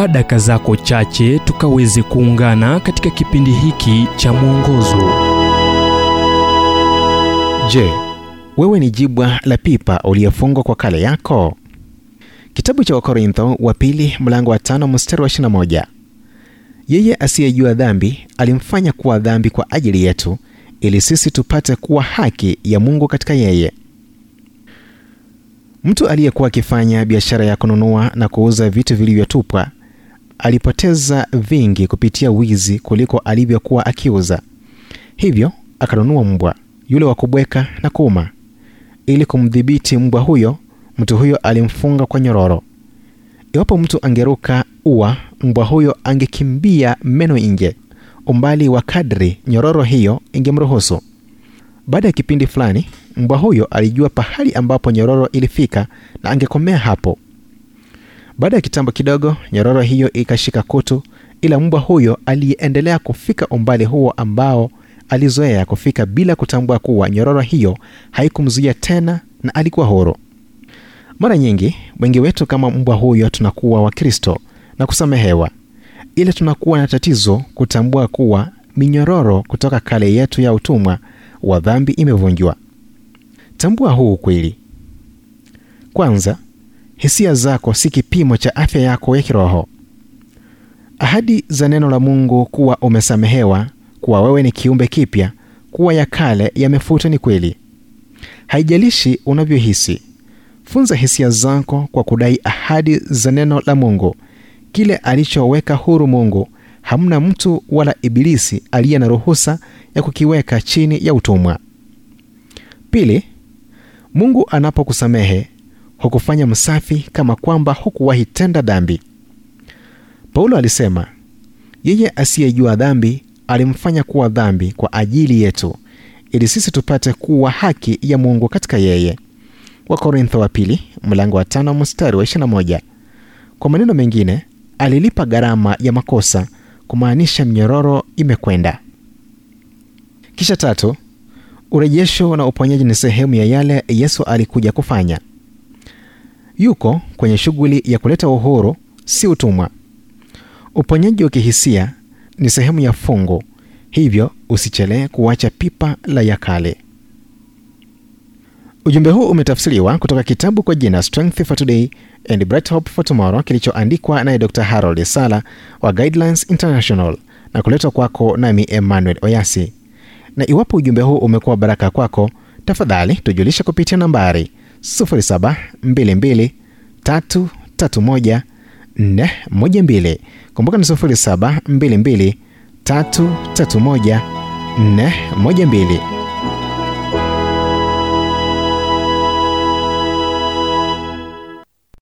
chukua daka zako chache tukaweze kuungana katika kipindi hiki cha mwongozo Je, wewe ni jibwa la pipa uliyefungwa kwa kale yako? Kitabu cha Wakorintho wa pili mlango wa tano mstari wa 21. Yeye asiyejua dhambi alimfanya kuwa dhambi kwa ajili yetu ili sisi tupate kuwa haki ya Mungu katika yeye. Mtu aliyekuwa akifanya biashara ya kununua na kuuza vitu vilivyotupwa alipoteza vingi kupitia wizi kuliko alivyokuwa akiuza. Hivyo akanunua mbwa yule wa kubweka na kuuma. Ili kumdhibiti mbwa huyo, mtu huyo alimfunga kwa nyororo. Iwapo mtu angeruka ua, mbwa huyo angekimbia meno nje, umbali wa kadri nyororo hiyo ingemruhusu. Baada ya kipindi fulani, mbwa huyo alijua pahali ambapo nyororo ilifika na angekomea hapo. Baada ya kitambo kidogo, nyororo hiyo ikashika kutu, ila mbwa huyo aliyeendelea kufika umbali huo ambao alizoea kufika bila kutambua kuwa nyororo hiyo haikumzuia tena na alikuwa huru. Mara nyingi wengi wetu kama mbwa huyo tunakuwa Wakristo na kusamehewa, ila tunakuwa na tatizo kutambua kuwa minyororo kutoka kale yetu ya utumwa wa dhambi imevunjwa. Tambua huu ukweli. Kwanza, hisia zako si kipimo cha afya yako ya kiroho. Ahadi za neno la Mungu kuwa umesamehewa, kuwa wewe ni kiumbe kipya, kuwa ya kale yamefutwa ni kweli. Haijalishi unavyohisi, funza hisia zako kwa kudai ahadi za neno la Mungu. Kile alichoweka huru Mungu, hamna mtu wala ibilisi aliye na ruhusa ya kukiweka chini ya utumwa. Pili, Mungu anapokusamehe hukufanya msafi kama kwamba hukuwahi tenda dhambi. Paulo alisema, yeye asiyejua dhambi alimfanya kuwa dhambi kwa ajili yetu ili sisi tupate kuwa haki ya Mungu katika yeye. Wakorintho wa pili mlango wa tano mstari wa 21. Kwa maneno mengine, alilipa gharama ya makosa, kumaanisha mnyororo imekwenda. Kisha tatu, urejesho na uponyaji ni sehemu ya yale Yesu alikuja kufanya. Yuko kwenye shughuli ya kuleta uhuru, si utumwa. Uponyaji wa kihisia ni sehemu ya fungu, hivyo usichelee kuacha pipa la yakale. Ujumbe huu umetafsiriwa kutoka kitabu kwa jina Strength for Today and Bright Hope for Tomorrow kilichoandikwa naye Dr. Harold Sala wa Guidelines International na kuletwa kwako nami Emmanuel Oyasi. Na iwapo ujumbe huu umekuwa baraka kwako, tafadhali tujulishe kupitia nambari 0722331412. Kumbuka ni 0722331412.